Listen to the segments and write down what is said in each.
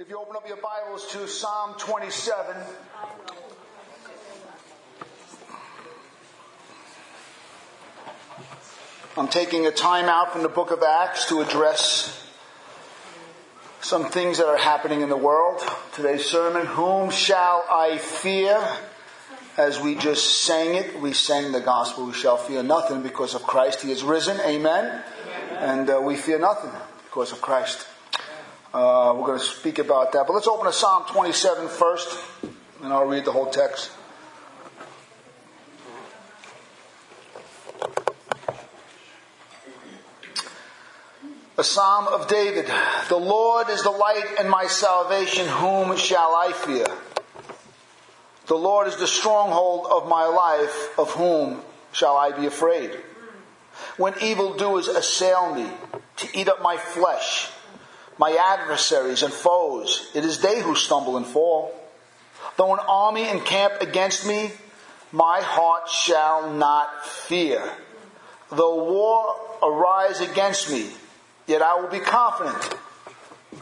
If you open up your Bibles to Psalm 27, I'm taking a time out from the book of Acts to address some things that are happening in the world. Today's sermon, Whom Shall I Fear? As we just sang it, we sang the gospel, we shall fear nothing because of Christ. He is risen. Amen. Amen. And uh, we fear nothing because of Christ. Uh, we're going to speak about that. But let's open to Psalm 27 first, and I'll read the whole text. A psalm of David. The Lord is the light and my salvation. Whom shall I fear? The Lord is the stronghold of my life. Of whom shall I be afraid? When evildoers assail me to eat up my flesh, my adversaries and foes, it is they who stumble and fall. Though an army encamp against me, my heart shall not fear. Though war arise against me, yet I will be confident.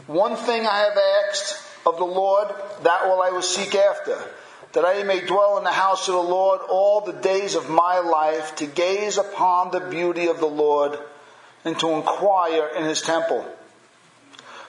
One thing I have asked of the Lord, that will I will seek after, that I may dwell in the house of the Lord all the days of my life, to gaze upon the beauty of the Lord and to inquire in his temple.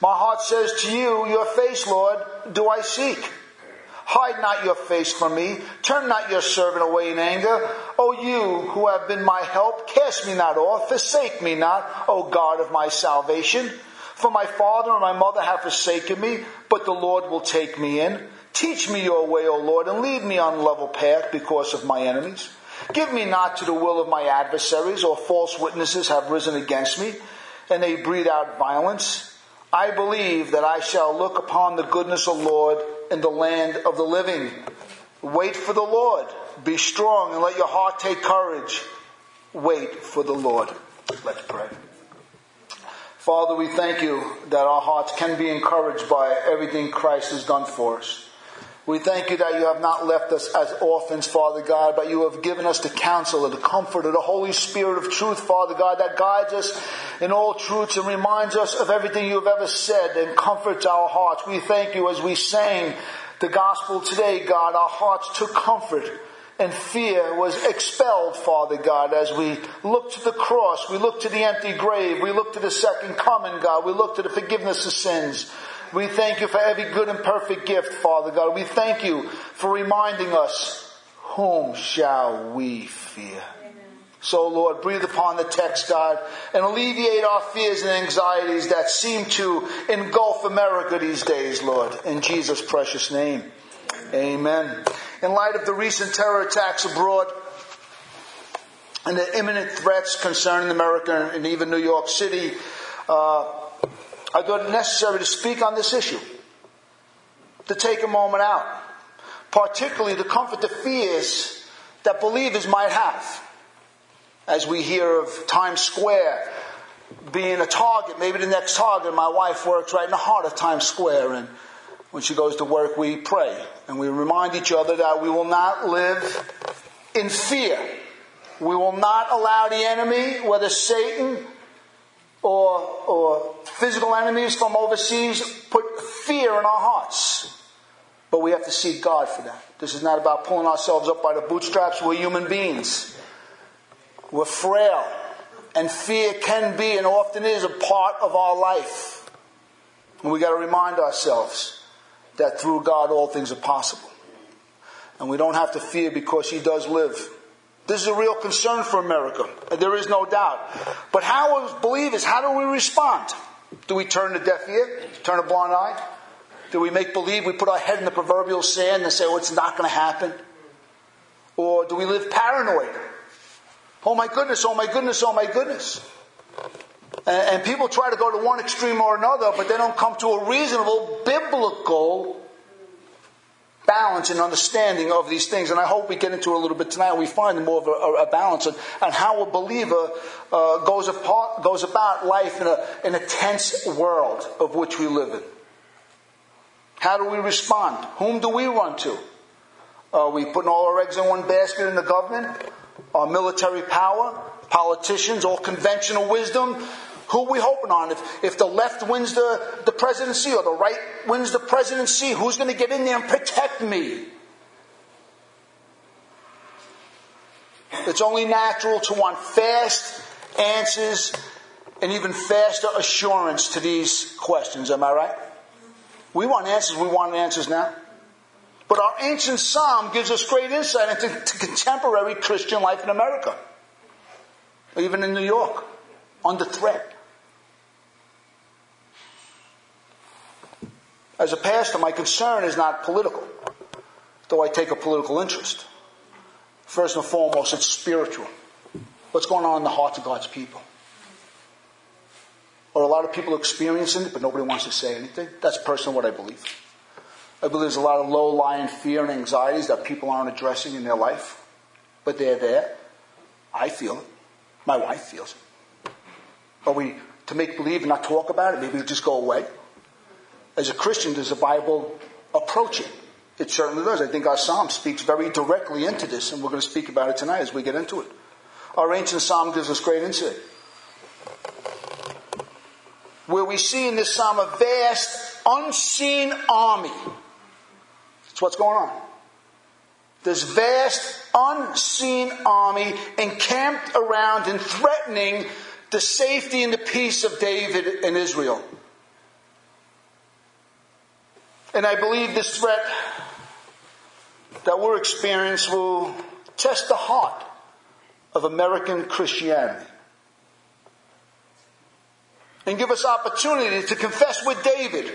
My heart says to you, Your face, Lord, do I seek. Hide not your face from me. Turn not your servant away in anger. O you who have been my help, cast me not off. Forsake me not, O God of my salvation. For my father and my mother have forsaken me, but the Lord will take me in. Teach me your way, O Lord, and lead me on level path because of my enemies. Give me not to the will of my adversaries, or false witnesses have risen against me, and they breathe out violence. I believe that I shall look upon the goodness of the Lord in the land of the living. Wait for the Lord. Be strong and let your heart take courage. Wait for the Lord. Let's pray. Father, we thank you that our hearts can be encouraged by everything Christ has done for us. We thank you that you have not left us as orphans, Father God, but you have given us the counsel and the comfort of the Holy Spirit of truth, Father God, that guides us in all truths and reminds us of everything you have ever said and comforts our hearts. We thank you as we sang the gospel today, God, our hearts took comfort and fear was expelled, Father God, as we look to the cross, we look to the empty grave, we look to the second coming, God, we look to the forgiveness of sins. We thank you for every good and perfect gift, Father God. We thank you for reminding us, whom shall we fear? So, Lord, breathe upon the text, God, and alleviate our fears and anxieties that seem to engulf America these days, Lord. In Jesus' precious name. Amen. In light of the recent terror attacks abroad and the imminent threats concerning America and even New York City, uh, I thought it necessary to speak on this issue, to take a moment out, particularly to comfort the fears that believers might have. As we hear of Times Square being a target, maybe the next target. My wife works right in the heart of Times Square, and when she goes to work, we pray and we remind each other that we will not live in fear. We will not allow the enemy, whether Satan or, or physical enemies from overseas put fear in our hearts. But we have to seek God for that. This is not about pulling ourselves up by the bootstraps. We're human beings. We're frail. And fear can be and often is a part of our life. And we got to remind ourselves that through God all things are possible. And we don't have to fear because He does live. This is a real concern for America. There is no doubt. But how, as believers, how do we respond? Do we turn a deaf ear? Turn a blind eye? Do we make believe we put our head in the proverbial sand and say, oh, it's not going to happen? Or do we live paranoid? Oh my goodness, oh my goodness, oh my goodness. And people try to go to one extreme or another, but they don't come to a reasonable biblical balance and understanding of these things. And I hope we get into a little bit tonight. We find more of a, a balance on, on, how a believer uh, goes, apart, goes about life in a, in a tense world of which we live in. How do we respond? Whom do we run to? Are we putting all our eggs in one basket in the government? Our military power? Politicians? All conventional wisdom? Who are we hoping on? If, if the left wins the, the presidency or the right wins the presidency, who's going to get in there and protect me? It's only natural to want fast answers and even faster assurance to these questions. Am I right? We want answers. We want answers now. But our ancient psalm gives us great insight into contemporary Christian life in America, even in New York, under threat. As a pastor, my concern is not political, though I take a political interest. First and foremost, it's spiritual. What's going on in the hearts of God's people? Are a lot of people experiencing it, but nobody wants to say anything? That's personally what I believe. I believe there's a lot of low lying fear and anxieties that people aren't addressing in their life, but they're there. I feel it. My wife feels it. Are we to make believe and not talk about it? Maybe we just go away as a Christian, does the Bible approach it? It certainly does. I think our psalm speaks very directly into this, and we're going to speak about it tonight as we get into it. Our ancient psalm gives us great insight. Where we see in this psalm a vast, unseen army. That's what's going on. This vast, unseen army encamped around and threatening the safety and the peace of David and Israel. And I believe this threat that we're experiencing will test the heart of American Christianity and give us opportunity to confess with David,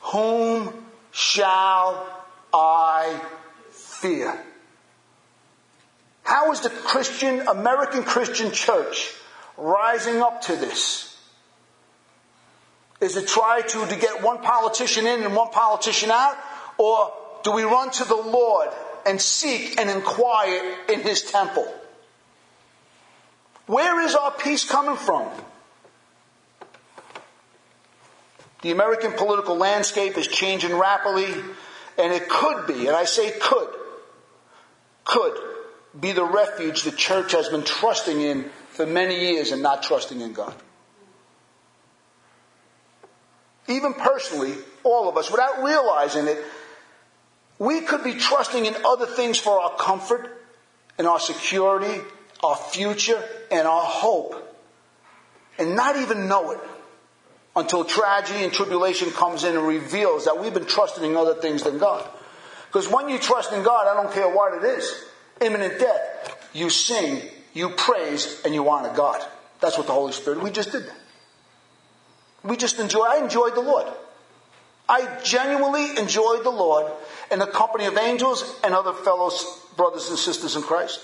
whom shall I fear? How is the Christian, American Christian church rising up to this? Is it try to, to get one politician in and one politician out? Or do we run to the Lord and seek and inquire in His temple? Where is our peace coming from? The American political landscape is changing rapidly, and it could be, and I say could, could be the refuge the church has been trusting in for many years and not trusting in God even personally, all of us, without realizing it, we could be trusting in other things for our comfort and our security, our future, and our hope, and not even know it until tragedy and tribulation comes in and reveals that we've been trusting in other things than God. Because when you trust in God, I don't care what it is, imminent death, you sing, you praise, and you honor God. That's what the Holy Spirit, we just did that. We just enjoy, I enjoyed the Lord. I genuinely enjoyed the Lord in the company of angels and other fellow brothers and sisters in Christ.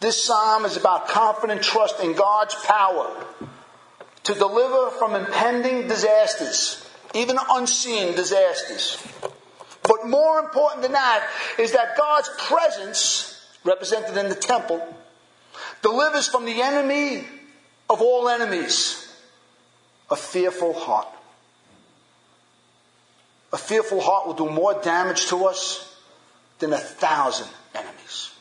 This psalm is about confident trust in God's power to deliver from impending disasters, even unseen disasters. But more important than that is that God's presence, represented in the temple, delivers from the enemy of all enemies, a fearful heart. A fearful heart will do more damage to us than a thousand enemies.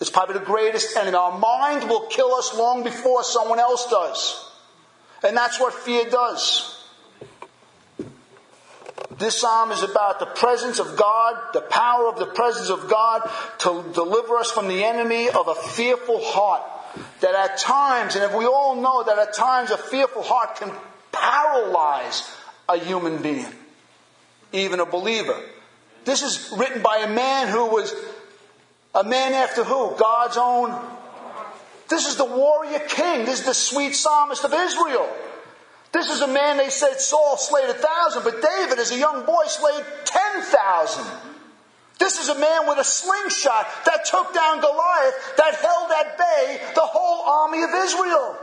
It's probably the greatest enemy. Our mind will kill us long before someone else does. And that's what fear does. This psalm is about the presence of God, the power of the presence of God to deliver us from the enemy of a fearful heart that at times, and if we all know that at times a fearful heart can paralyze a human being, even a believer. This is written by a man who was a man after who? God's own. This is the warrior king. This is the sweet psalmist of Israel. This is a man they said Saul slayed a thousand, but David, as a young boy, slayed ten thousand. This is a man with a slingshot that took down Goliath, that held at bay the whole army of Israel.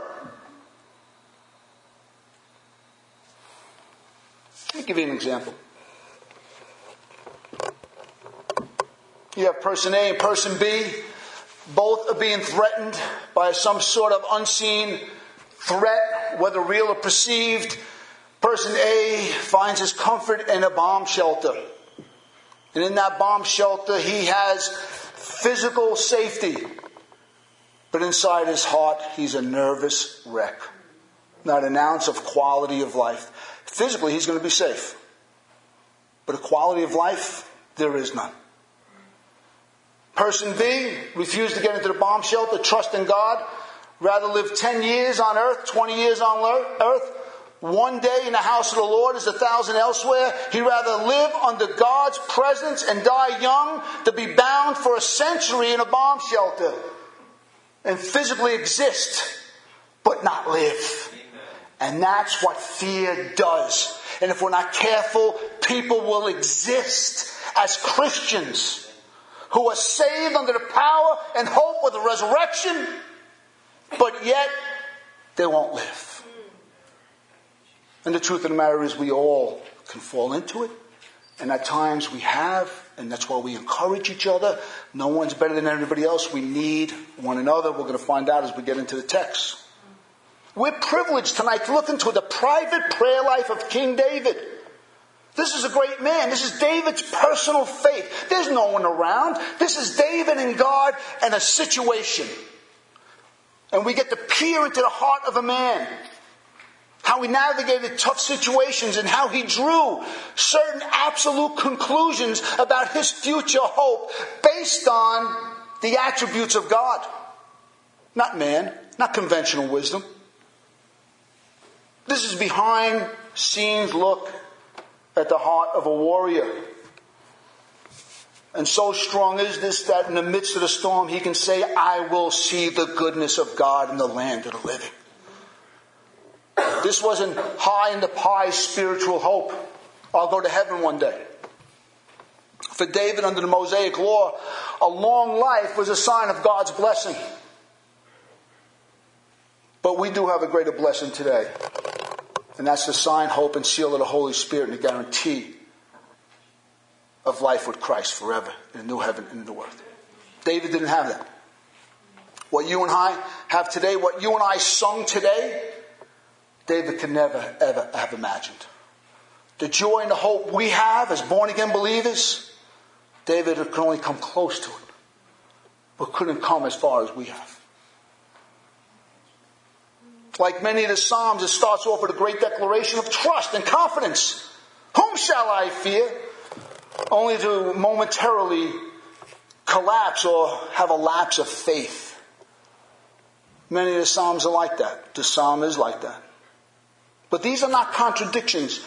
Let me give you an example. You have person A and person B. Both are being threatened by some sort of unseen threat, whether real or perceived. Person A finds his comfort in a bomb shelter. And in that bomb shelter, he has physical safety. But inside his heart, he's a nervous wreck. Not an ounce of quality of life. Physically, he's going to be safe. But a quality of life, there is none. Person B refused to get into the bomb shelter, trust in God, rather live 10 years on earth, 20 years on earth, one day in the house of the Lord is a thousand elsewhere. He'd rather live under God's presence and die young than be bound for a century in a bomb shelter and physically exist but not live. And that's what fear does. And if we're not careful, people will exist as Christians who are saved under the power and hope of the resurrection, but yet they won't live. And the truth of the matter is, we all can fall into it. And at times we have, and that's why we encourage each other. No one's better than anybody else. We need one another. We're going to find out as we get into the text. We're privileged tonight to look into the private prayer life of King David. This is a great man. This is David's personal faith. There's no one around. This is David and God and a situation. And we get to peer into the heart of a man how he navigated tough situations and how he drew certain absolute conclusions about his future hope based on the attributes of God. Not man, not conventional wisdom. This is behind scenes look at the heart of a warrior. And so strong is this that in the midst of the storm he can say, I will see the goodness of God in the land of the living. This wasn't high in the pie spiritual hope. I'll go to heaven one day. For David under the Mosaic law, a long life was a sign of God's blessing. But we do have a greater blessing today. And that's the sign, hope, and seal of the Holy Spirit and the guarantee of life with Christ forever in a new heaven and a new earth. David didn't have that. What you and I have today, what you and I sung today, David could never, ever have imagined. The joy and the hope we have as born again believers, David could only come close to it, but couldn't come as far as we have. Like many of the Psalms, it starts off with a great declaration of trust and confidence. Whom shall I fear? Only to momentarily collapse or have a lapse of faith. Many of the Psalms are like that. The Psalm is like that. But these are not contradictions.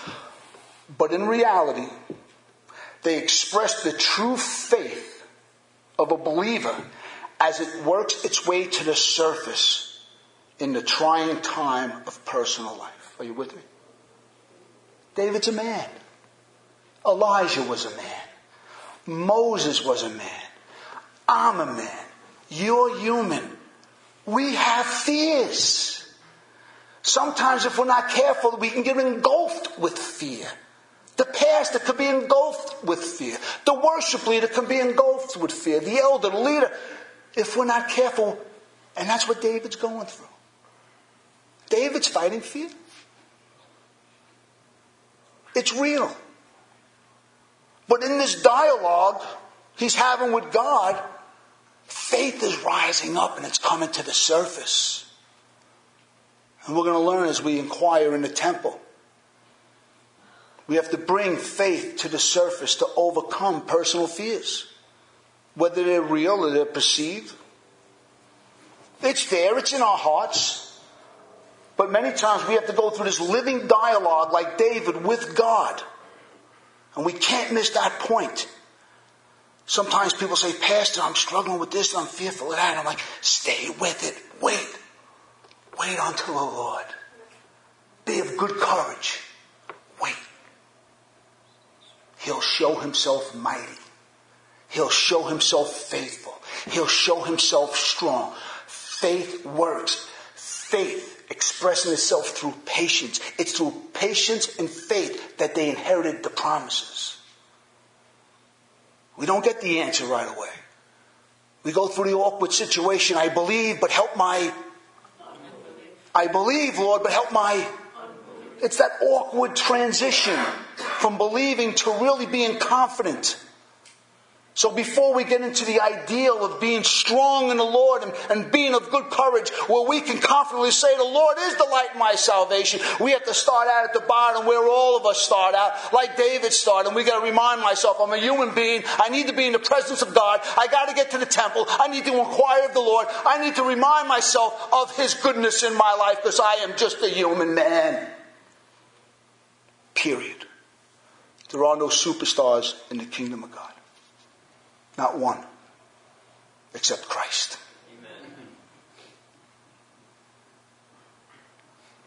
But in reality, they express the true faith of a believer as it works its way to the surface in the trying time of personal life. Are you with me? David's a man. Elijah was a man. Moses was a man. I'm a man. You're human. We have fears. Sometimes, if we're not careful, we can get engulfed with fear. The pastor could be engulfed with fear. The worship leader can be engulfed with fear. The elder, the leader, if we're not careful, and that's what David's going through. David's fighting fear. It's real. But in this dialogue he's having with God, faith is rising up and it's coming to the surface. And we're going to learn as we inquire in the temple. We have to bring faith to the surface to overcome personal fears, whether they're real or they're perceived. It's there, it's in our hearts. But many times we have to go through this living dialogue like David with God. And we can't miss that point. Sometimes people say, Pastor, I'm struggling with this, I'm fearful of that. And I'm like, stay with it. Wait. Wait unto the Lord. Be of good courage. Wait. He'll show himself mighty. He'll show himself faithful. He'll show himself strong. Faith works. Faith expressing itself through patience. It's through patience and faith that they inherited the promises. We don't get the answer right away. We go through the awkward situation. I believe, but help my. I believe, Lord, but help my. It's that awkward transition from believing to really being confident. So before we get into the ideal of being strong in the Lord and, and, being of good courage, where we can confidently say, the Lord is the light of my salvation, we have to start out at the bottom where all of us start out, like David started. And we got to remind myself, I'm a human being. I need to be in the presence of God. I got to get to the temple. I need to inquire of the Lord. I need to remind myself of His goodness in my life because I am just a human man. Period. There are no superstars in the kingdom of God. Not one. Except Christ. Amen.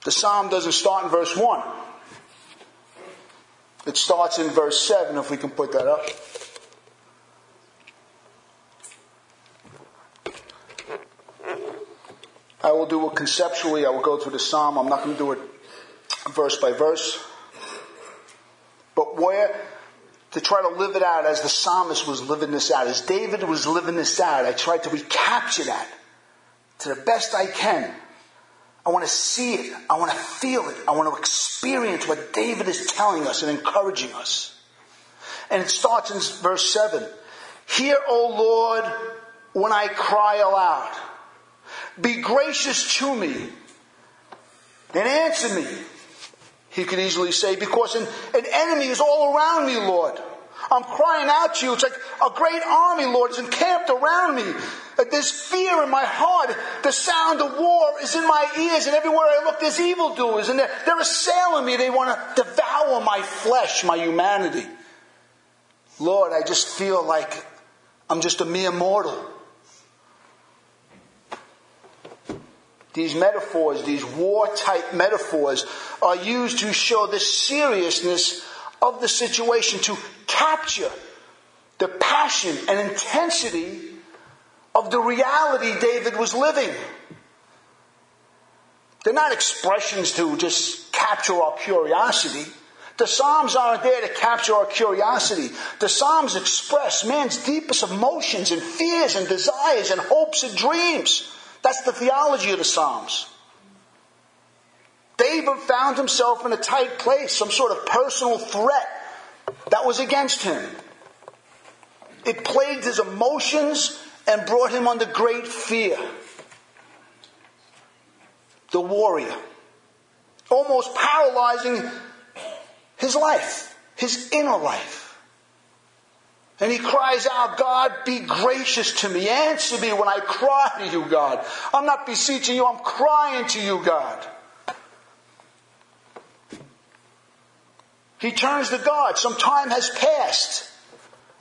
The psalm doesn't start in verse 1. It starts in verse 7, if we can put that up. I will do it conceptually. I will go through the psalm. I'm not going to do it verse by verse. But where to try to live it out as the psalmist was living this out, as David was living this out. I tried to recapture that to the best I can. I want to see it. I want to feel it. I want to experience what David is telling us and encouraging us. And it starts in verse 7. Hear, O Lord, when I cry aloud. Be gracious to me and answer me. He could easily say, because an, an enemy is all around me, Lord. I'm crying out to you. It's like a great army, Lord, is encamped around me. There's fear in my heart. The sound of war is in my ears, and everywhere I look, there's evildoers, and they're, they're assailing me. They want to devour my flesh, my humanity. Lord, I just feel like I'm just a mere mortal. These metaphors, these war type metaphors, are used to show the seriousness of the situation, to capture the passion and intensity of the reality David was living. They're not expressions to just capture our curiosity. The Psalms aren't there to capture our curiosity. The Psalms express man's deepest emotions and fears and desires and hopes and dreams. That's the theology of the Psalms. David found himself in a tight place, some sort of personal threat that was against him. It plagued his emotions and brought him under great fear. The warrior, almost paralyzing his life, his inner life. And he cries out, God, be gracious to me. Answer me when I cry to you, God. I'm not beseeching you, I'm crying to you, God. He turns to God. Some time has passed.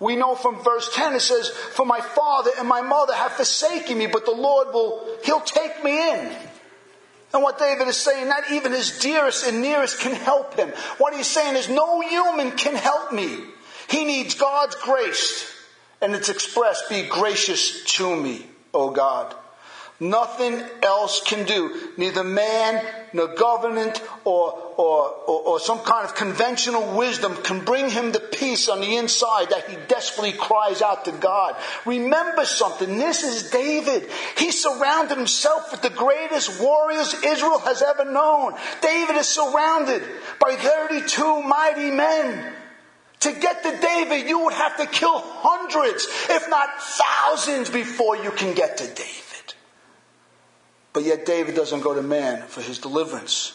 We know from verse 10 it says, For my father and my mother have forsaken me, but the Lord will, He'll take me in. And what David is saying, not even his dearest and nearest can help him. What he's saying is, no human can help me. He needs God's grace. And it's expressed, be gracious to me, O God. Nothing else can do. Neither man, nor government, or, or, or, or, some kind of conventional wisdom can bring him the peace on the inside that he desperately cries out to God. Remember something. This is David. He surrounded himself with the greatest warriors Israel has ever known. David is surrounded by 32 mighty men. To get to David, you would have to kill hundreds, if not thousands, before you can get to David. But yet, David doesn't go to man for his deliverance.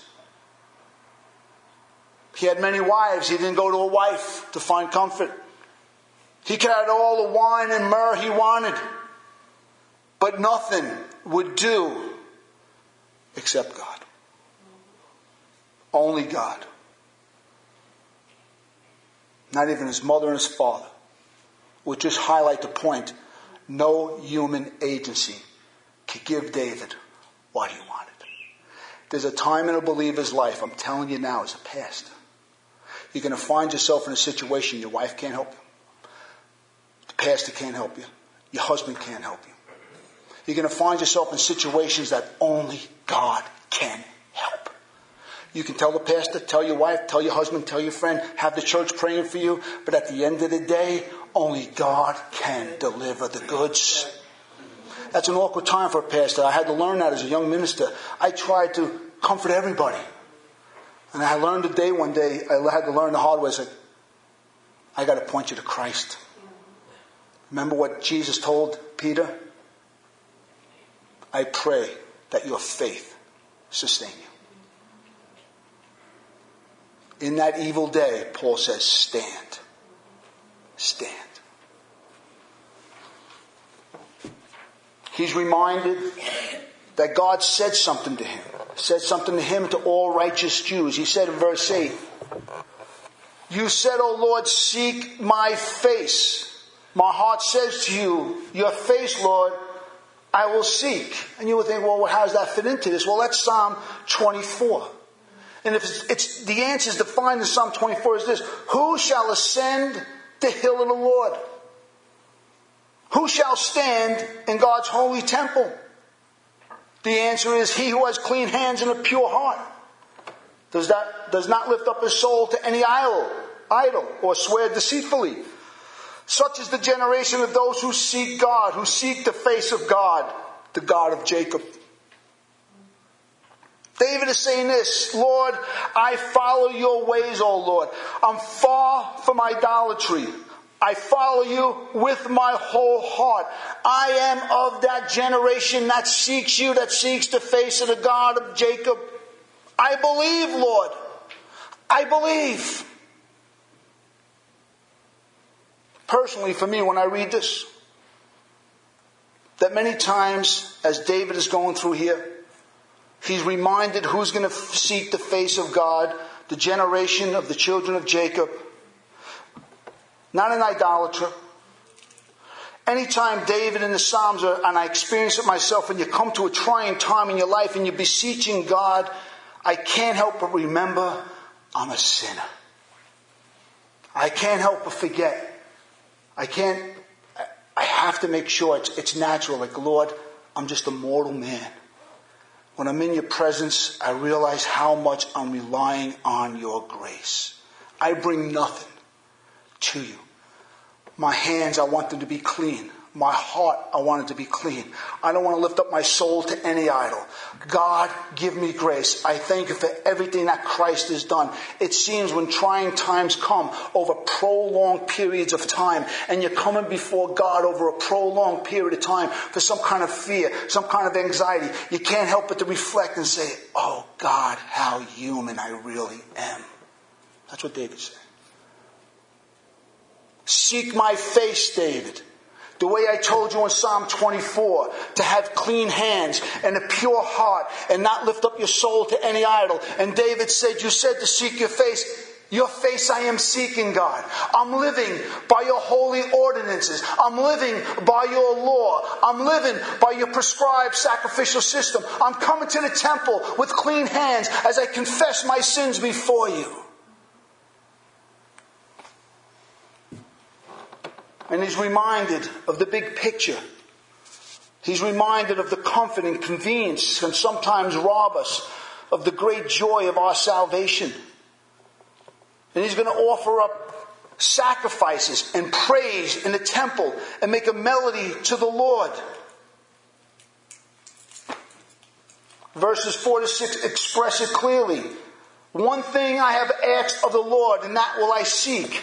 He had many wives. He didn't go to a wife to find comfort. He carried all the wine and myrrh he wanted. But nothing would do except God. Only God not even his mother and his father, would just highlight the point no human agency could give David what he wanted. There's a time in a believer's life, I'm telling you now, is a past. You're going to find yourself in a situation your wife can't help you. The pastor can't help you. Your husband can't help you. You're going to find yourself in situations that only God can. You can tell the pastor, tell your wife, tell your husband, tell your friend, have the church praying for you, but at the end of the day, only God can deliver the goods. That's an awkward time for a pastor. I had to learn that as a young minister. I tried to comfort everybody. And I learned a day one day, I had to learn the hard way. I said, I got to point you to Christ. Remember what Jesus told Peter? I pray that your faith sustain you. In that evil day, Paul says, stand. Stand. He's reminded that God said something to him, said something to him to all righteous Jews. He said in verse 8, You said, O Lord, seek my face. My heart says to you, Your face, Lord, I will seek. And you would think, well, how does that fit into this? Well, that's Psalm 24. And if it's, it's the answer is defined in Psalm 24 is this Who shall ascend the hill of the Lord? Who shall stand in God's holy temple? The answer is he who has clean hands and a pure heart. Does that does not lift up his soul to any idol, idol, or swear deceitfully. Such is the generation of those who seek God, who seek the face of God, the God of Jacob. David is saying this, Lord, I follow your ways, O Lord. I'm far from idolatry. I follow you with my whole heart. I am of that generation that seeks you, that seeks the face of the God of Jacob. I believe, Lord. I believe. Personally, for me, when I read this, that many times as David is going through here, he's reminded who's going to seek the face of God, the generation of the children of Jacob not an idolater. Anytime David in the Psalms, are, and I experience it myself, when you come to a trying time in your life and you're beseeching God, I can't help but remember I'm a sinner. I can't help but forget. I can't, I have to make sure it's, it's natural. Like, Lord, I'm just a mortal man. When I'm in your presence, I realize how much I'm relying on your grace. I bring nothing to you. My hands, I want them to be clean. My heart, I want it to be clean. I don't want to lift up my soul to any idol. God, give me grace. I thank you for everything that Christ has done. It seems when trying times come over prolonged periods of time, and you're coming before God over a prolonged period of time for some kind of fear, some kind of anxiety, you can't help but to reflect and say, Oh God, how human I really am. That's what David said. Seek my face, David. The way I told you in Psalm 24, to have clean hands and a pure heart and not lift up your soul to any idol. And David said, You said to seek your face. Your face I am seeking, God. I'm living by your holy ordinances. I'm living by your law. I'm living by your prescribed sacrificial system. I'm coming to the temple with clean hands as I confess my sins before you. And he's reminded of the big picture. He's reminded of the comfort and convenience can sometimes rob us of the great joy of our salvation. And he's going to offer up sacrifices and praise in the temple and make a melody to the Lord. Verses 4 to 6 express it clearly. One thing I have asked of the Lord, and that will I seek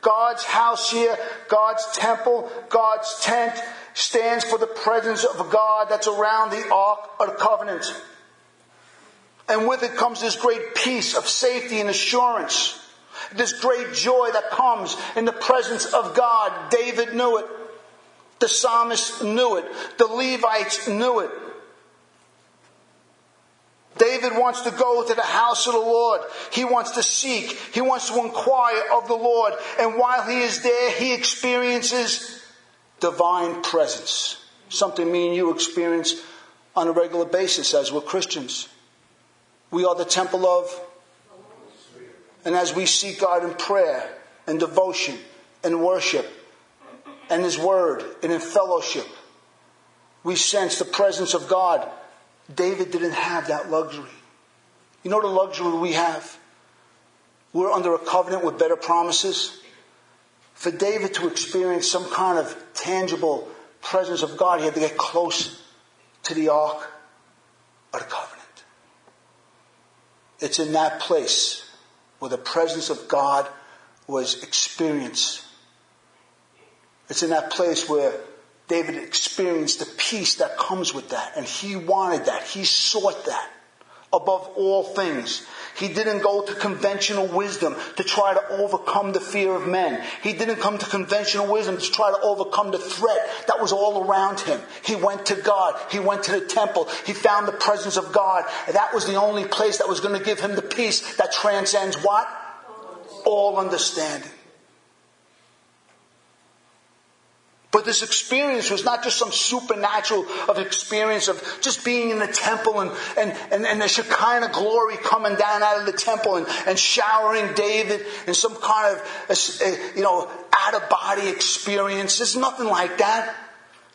God's house here, God's temple, God's tent stands for the presence of God that's around the Ark of the Covenant. And with it comes this great peace of safety and assurance. This great joy that comes in the presence of God. David knew it. The psalmist knew it. The Levites knew it. David wants to go to the house of the Lord. He wants to seek. He wants to inquire of the Lord. And while he is there, he experiences divine presence. Something me and you experience on a regular basis as we're Christians. We are the temple of, and as we seek God in prayer and devotion and worship and His Word and in fellowship, we sense the presence of God. David didn't have that luxury. You know the luxury we have? We're under a covenant with better promises. For David to experience some kind of tangible presence of God, he had to get close to the ark of the covenant. It's in that place where the presence of God was experienced. It's in that place where David experienced the peace that comes with that. And he wanted that. He sought that above all things. He didn't go to conventional wisdom to try to overcome the fear of men. He didn't come to conventional wisdom to try to overcome the threat that was all around him. He went to God. He went to the temple. He found the presence of God. That was the only place that was going to give him the peace that transcends what? All understanding. But this experience was not just some supernatural of experience of just being in the temple and, and, and, and the Shekinah glory coming down out of the temple and, and showering David in some kind of, you know, out of body experience. There's nothing like that.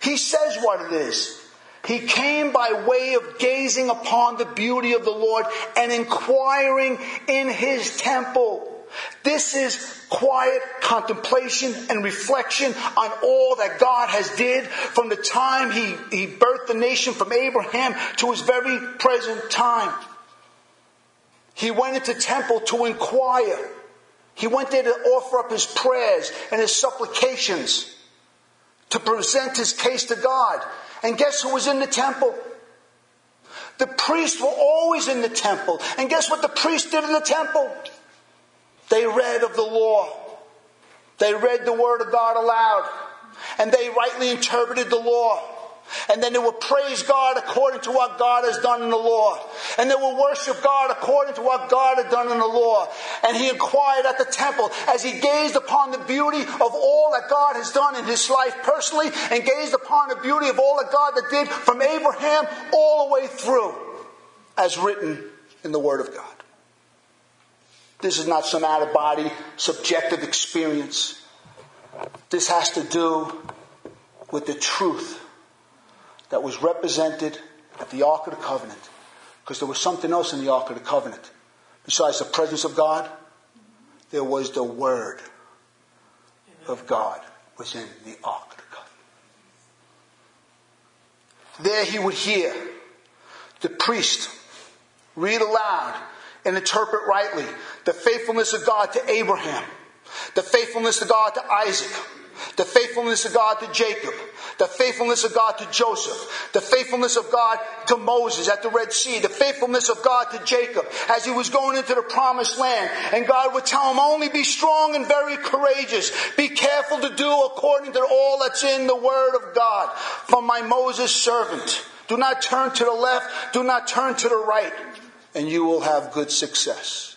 He says what it is. He came by way of gazing upon the beauty of the Lord and inquiring in his temple. This is quiet contemplation and reflection on all that God has did from the time he, he birthed the nation from Abraham to his very present time. He went into temple to inquire. He went there to offer up his prayers and his supplications to present his case to God. And guess who was in the temple? The priests were always in the temple. And guess what the priests did in the temple? They read of the law. They read the word of God aloud. And they rightly interpreted the law. And then they will praise God according to what God has done in the law. And they will worship God according to what God had done in the law. And he inquired at the temple as he gazed upon the beauty of all that God has done in his life personally and gazed upon the beauty of all that God that did from Abraham all the way through as written in the Word of God. This is not some out of body subjective experience. This has to do with the truth that was represented at the Ark of the Covenant. Because there was something else in the Ark of the Covenant. Besides the presence of God, there was the Word of God was in the Ark of the Covenant. There he would hear the priest read aloud and interpret rightly the faithfulness of God to Abraham, the faithfulness of God to Isaac, the faithfulness of God to Jacob, the faithfulness of God to Joseph, the faithfulness of God to Moses at the Red Sea, the faithfulness of God to Jacob as he was going into the promised land. And God would tell him, only be strong and very courageous. Be careful to do according to all that's in the word of God from my Moses servant. Do not turn to the left. Do not turn to the right and you will have good success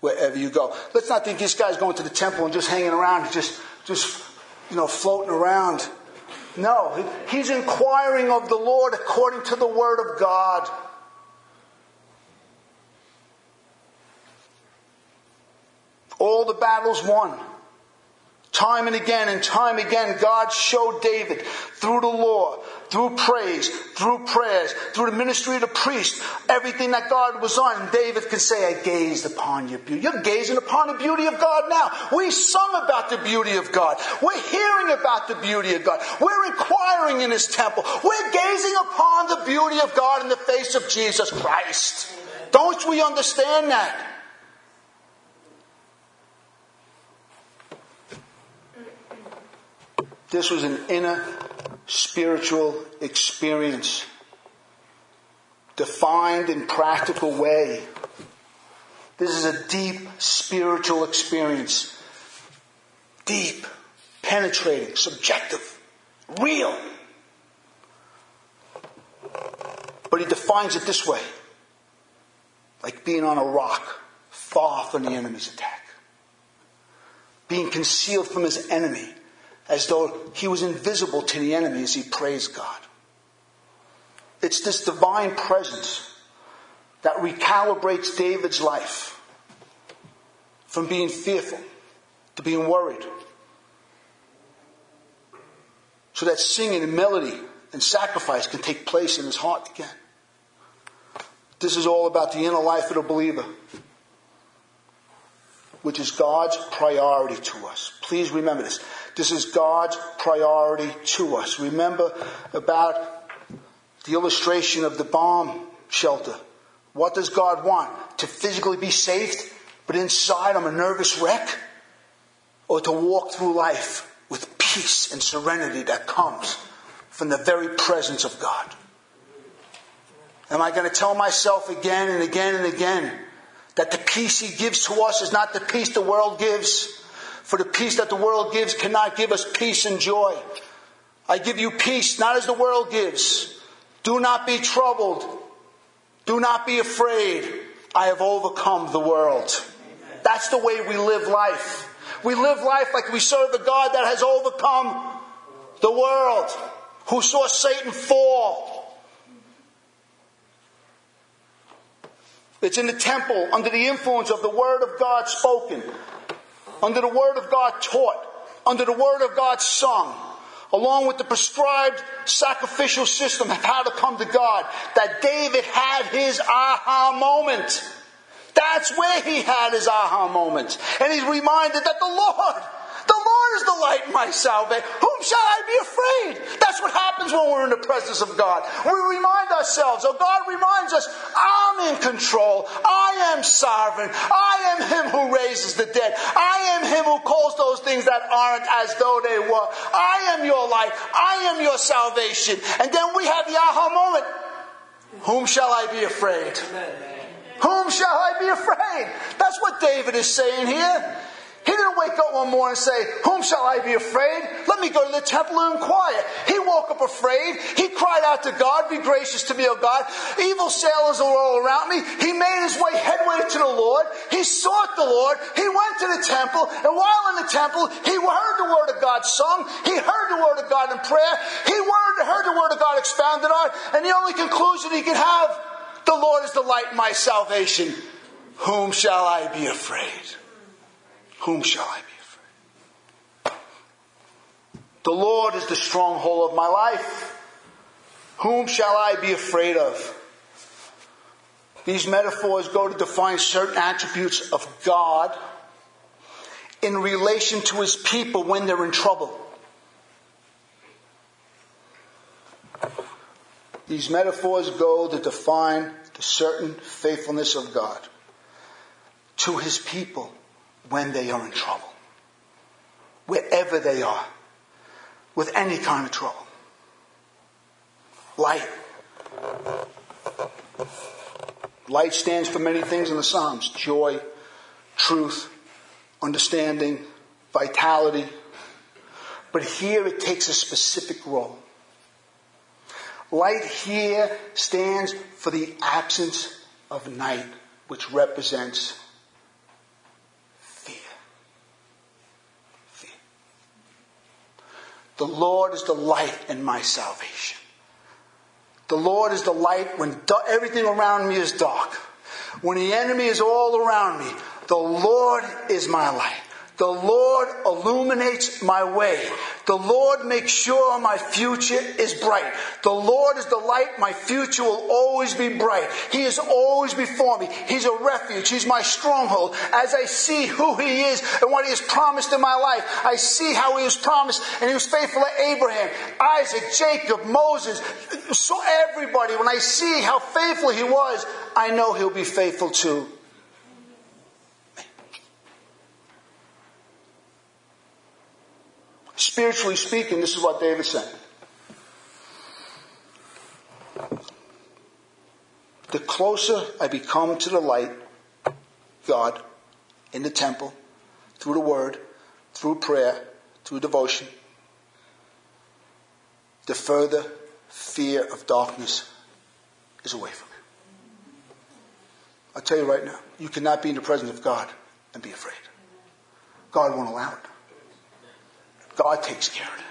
wherever you go. Let's not think this guy's going to the temple and just hanging around, just, just, you know, floating around. No, he's inquiring of the Lord according to the Word of God. All the battles won. Time and again and time again, God showed David through the law, through praise, through prayers, through the ministry of the priest, everything that God was on. David can say, I gazed upon your beauty. You're gazing upon the beauty of God now. We sung about the beauty of God. We're hearing about the beauty of God. We're inquiring in His temple. We're gazing upon the beauty of God in the face of Jesus Christ. Don't we understand that? This was an inner spiritual experience, defined in practical way. This is a deep spiritual experience. Deep, penetrating, subjective, real. But he defines it this way like being on a rock, far from the enemy's attack, being concealed from his enemy, as though he was invisible to the enemy as he praised God. It's this divine presence that recalibrates David's life from being fearful to being worried. So that singing and melody and sacrifice can take place in his heart again. This is all about the inner life of the believer, which is God's priority to us. Please remember this. This is God's priority to us. Remember about the illustration of the bomb shelter. What does God want? To physically be safe, but inside I'm a nervous wreck? Or to walk through life with peace and serenity that comes from the very presence of God? Am I going to tell myself again and again and again that the peace He gives to us is not the peace the world gives? For the peace that the world gives cannot give us peace and joy. I give you peace, not as the world gives. Do not be troubled. Do not be afraid. I have overcome the world. That's the way we live life. We live life like we serve a God that has overcome the world, who saw Satan fall, It's in the temple under the influence of the Word of God spoken, under the Word of God taught, under the Word of God sung, along with the prescribed sacrificial system of how to come to God, that David had his aha moment. That's where he had his aha moment. And he's reminded that the Lord the Lord is the light in my salvation. Whom shall I be afraid? That's what happens when we're in the presence of God. We remind ourselves, oh, God reminds us, I'm in control. I am sovereign. I am Him who raises the dead. I am Him who calls those things that aren't as though they were. I am your light. I am your salvation. And then we have the aha moment. Whom shall I be afraid? Whom shall I be afraid? That's what David is saying here. Didn't wake up one morning and say, Whom shall I be afraid? Let me go to the temple and inquire. He woke up afraid. He cried out to God, Be gracious to me, O God. Evil sailors are all around me. He made his way headway to the Lord. He sought the Lord. He went to the temple. And while in the temple, he heard the word of God sung. He heard the word of God in prayer. He heard the word of God expounded on. And the only conclusion he could have, the Lord is the light my salvation. Whom shall I be afraid? Whom shall I be afraid? The Lord is the stronghold of my life. Whom shall I be afraid of? These metaphors go to define certain attributes of God in relation to his people when they're in trouble. These metaphors go to define the certain faithfulness of God to his people when they are in trouble. Wherever they are. With any kind of trouble. Light. Light stands for many things in the Psalms joy, truth, understanding, vitality. But here it takes a specific role. Light here stands for the absence of night, which represents The Lord is the light in my salvation. The Lord is the light when everything around me is dark. When the enemy is all around me, the Lord is my light. The Lord illuminates my way. The Lord makes sure my future is bright. The Lord is the light. My future will always be bright. He is always before me. He's a refuge. He's my stronghold. As I see who He is and what He has promised in my life, I see how He was promised and He was faithful to Abraham, Isaac, Jacob, Moses, so everybody. When I see how faithful He was, I know He'll be faithful too. Spiritually speaking, this is what David said. The closer I become to the light, God, in the temple, through the word, through prayer, through devotion, the further fear of darkness is away from me. I'll tell you right now, you cannot be in the presence of God and be afraid. God won't allow it. God takes care of it.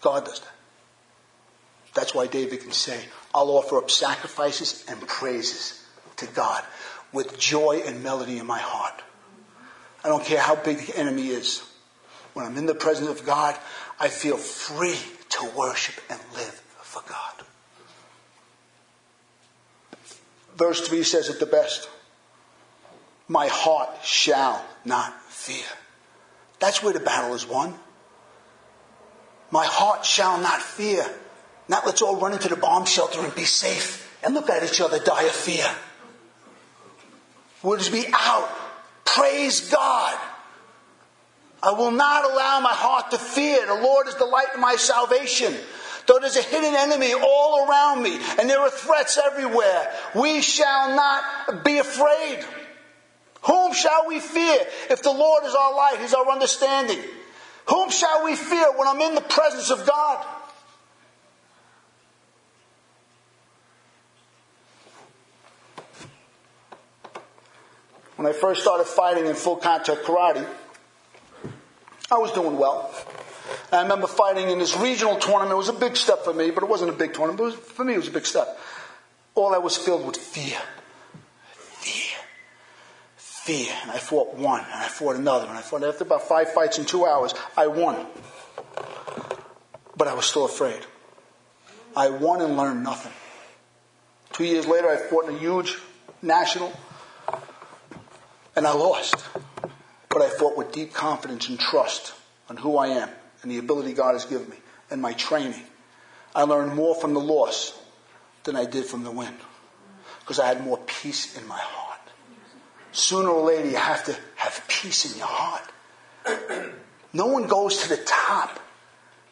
God does that. That's why David can say, I'll offer up sacrifices and praises to God with joy and melody in my heart. I don't care how big the enemy is. When I'm in the presence of God, I feel free to worship and live for God. Verse 3 says it the best. My heart shall not fear. That's where the battle is won. My heart shall not fear. Not let's all run into the bomb shelter and be safe and look at each other die of fear. We'll just be out. Praise God. I will not allow my heart to fear. The Lord is the light of my salvation. Though there's a hidden enemy all around me and there are threats everywhere, we shall not be afraid. Whom shall we fear if the Lord is our light, He's our understanding? Whom shall we fear when I'm in the presence of God? When I first started fighting in full contact karate, I was doing well. I remember fighting in this regional tournament. It was a big step for me, but it wasn't a big tournament. Was, for me, it was a big step. All I was filled with. Fear. Fear. And I fought one, and I fought another, and I fought after about five fights in two hours, I won. But I was still afraid. I won and learned nothing. Two years later, I fought in a huge national, and I lost. But I fought with deep confidence and trust on who I am and the ability God has given me and my training. I learned more from the loss than I did from the win because I had more peace in my heart. Sooner or later, you have to have peace in your heart. No one goes to the top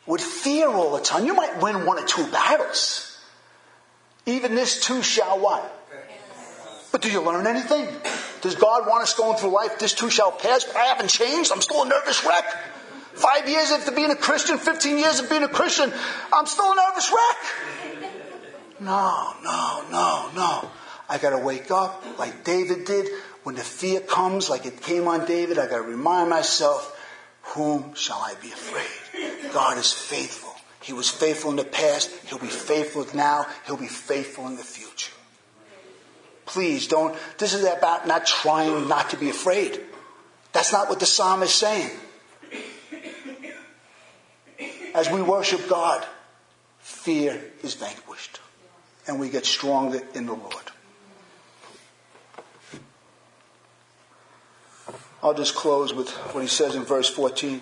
with fear all the time. You might win one or two battles. Even this too shall what? But do you learn anything? Does God want us going through life? This too shall pass. I haven't changed. I'm still a nervous wreck. Five years after being a Christian, 15 years of being a Christian, I'm still a nervous wreck. No, no, no, no. I gotta wake up like David did. When the fear comes, like it came on David, I gotta remind myself, whom shall I be afraid? God is faithful. He was faithful in the past. He'll be faithful now. He'll be faithful in the future. Please don't, this is about not trying not to be afraid. That's not what the psalm is saying. As we worship God, fear is vanquished and we get stronger in the Lord. I'll just close with what he says in verse 14.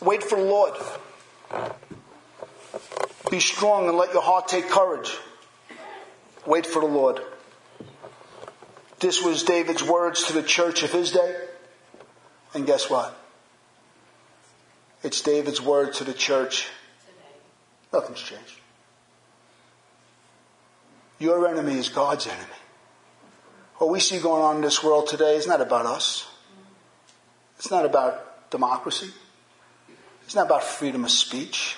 Wait for the Lord. Be strong and let your heart take courage. Wait for the Lord. This was David's words to the church of his day. And guess what? It's David's word to the church. Nothing's changed. Your enemy is God's enemy. What we see going on in this world today is not about us. It's not about democracy. It's not about freedom of speech.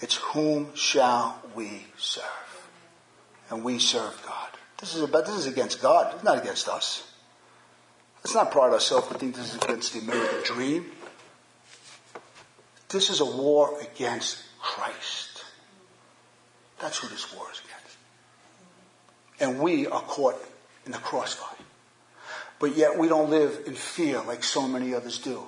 It's whom shall we serve? and we serve God. This is about, this is against God. It's not against us. Let's not pride ourselves and think this is against the American dream. This is a war against Christ. That's who this war is against. And we are caught in the crossfire. But yet we don't live in fear like so many others do.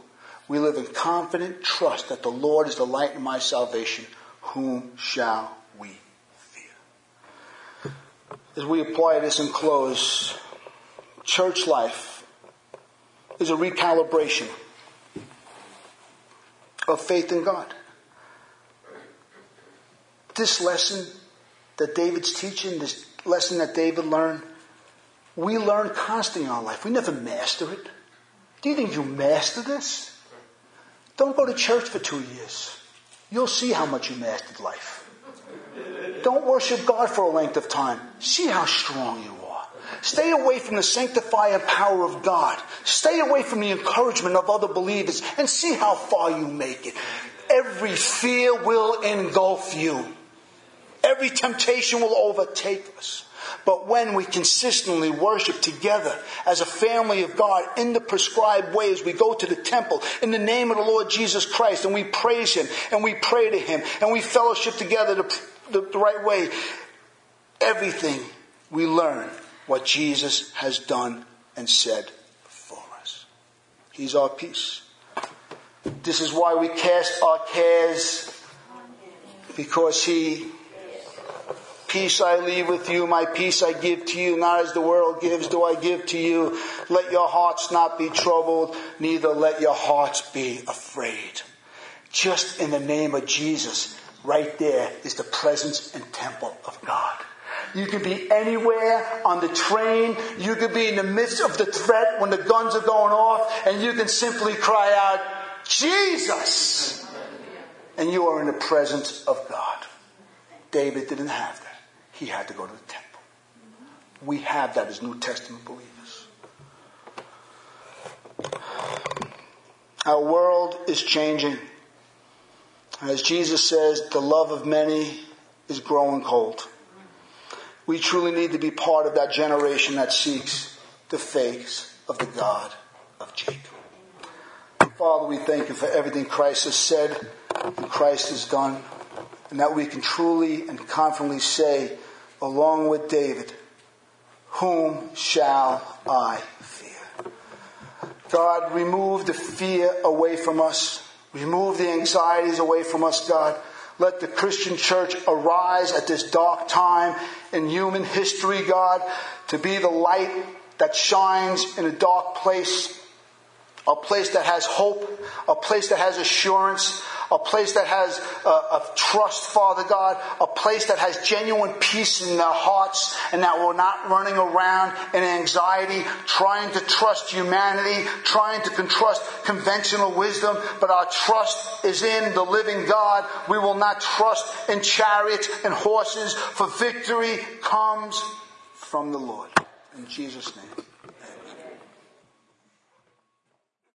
We live in confident trust that the Lord is the light of my salvation. Whom shall we fear? as we apply this and close, church life is a recalibration of faith in God. This lesson that David's teaching, this lesson that David learned, we learn constantly in our life. We never master it. Do you think you master this? Don't go to church for two years. You'll see how much you mastered life. Don't worship God for a length of time. See how strong you are. Stay away from the sanctifying power of God. Stay away from the encouragement of other believers and see how far you make it. Every fear will engulf you. Every temptation will overtake us. But when we consistently worship together as a family of God in the prescribed ways, we go to the temple in the name of the Lord Jesus Christ and we praise Him and we pray to Him and we fellowship together the, the, the right way. Everything we learn what Jesus has done and said for us. He's our peace. This is why we cast our cares because He Peace I leave with you, my peace I give to you, not as the world gives do I give to you. Let your hearts not be troubled, neither let your hearts be afraid. Just in the name of Jesus, right there is the presence and temple of God. You could be anywhere on the train. You could be in the midst of the threat when the guns are going off and you can simply cry out, Jesus! And you are in the presence of God. David didn't have that he had to go to the temple. We have that as New Testament believers. Our world is changing. As Jesus says, the love of many is growing cold. We truly need to be part of that generation that seeks the face of the God of Jacob. Father, we thank you for everything Christ has said and Christ has done, and that we can truly and confidently say, along with David, whom shall I fear? God, remove the fear away from us. Remove the anxieties away from us, God. Let the Christian church arise at this dark time in human history, God, to be the light that shines in a dark place, a place that has hope, a place that has assurance, a place that has a, a trust, Father God, a place that has genuine peace in their hearts and that we're not running around in anxiety, trying to trust humanity, trying to trust conventional wisdom, but our trust is in the living God. We will not trust in chariots and horses, for victory comes from the Lord. In Jesus' name.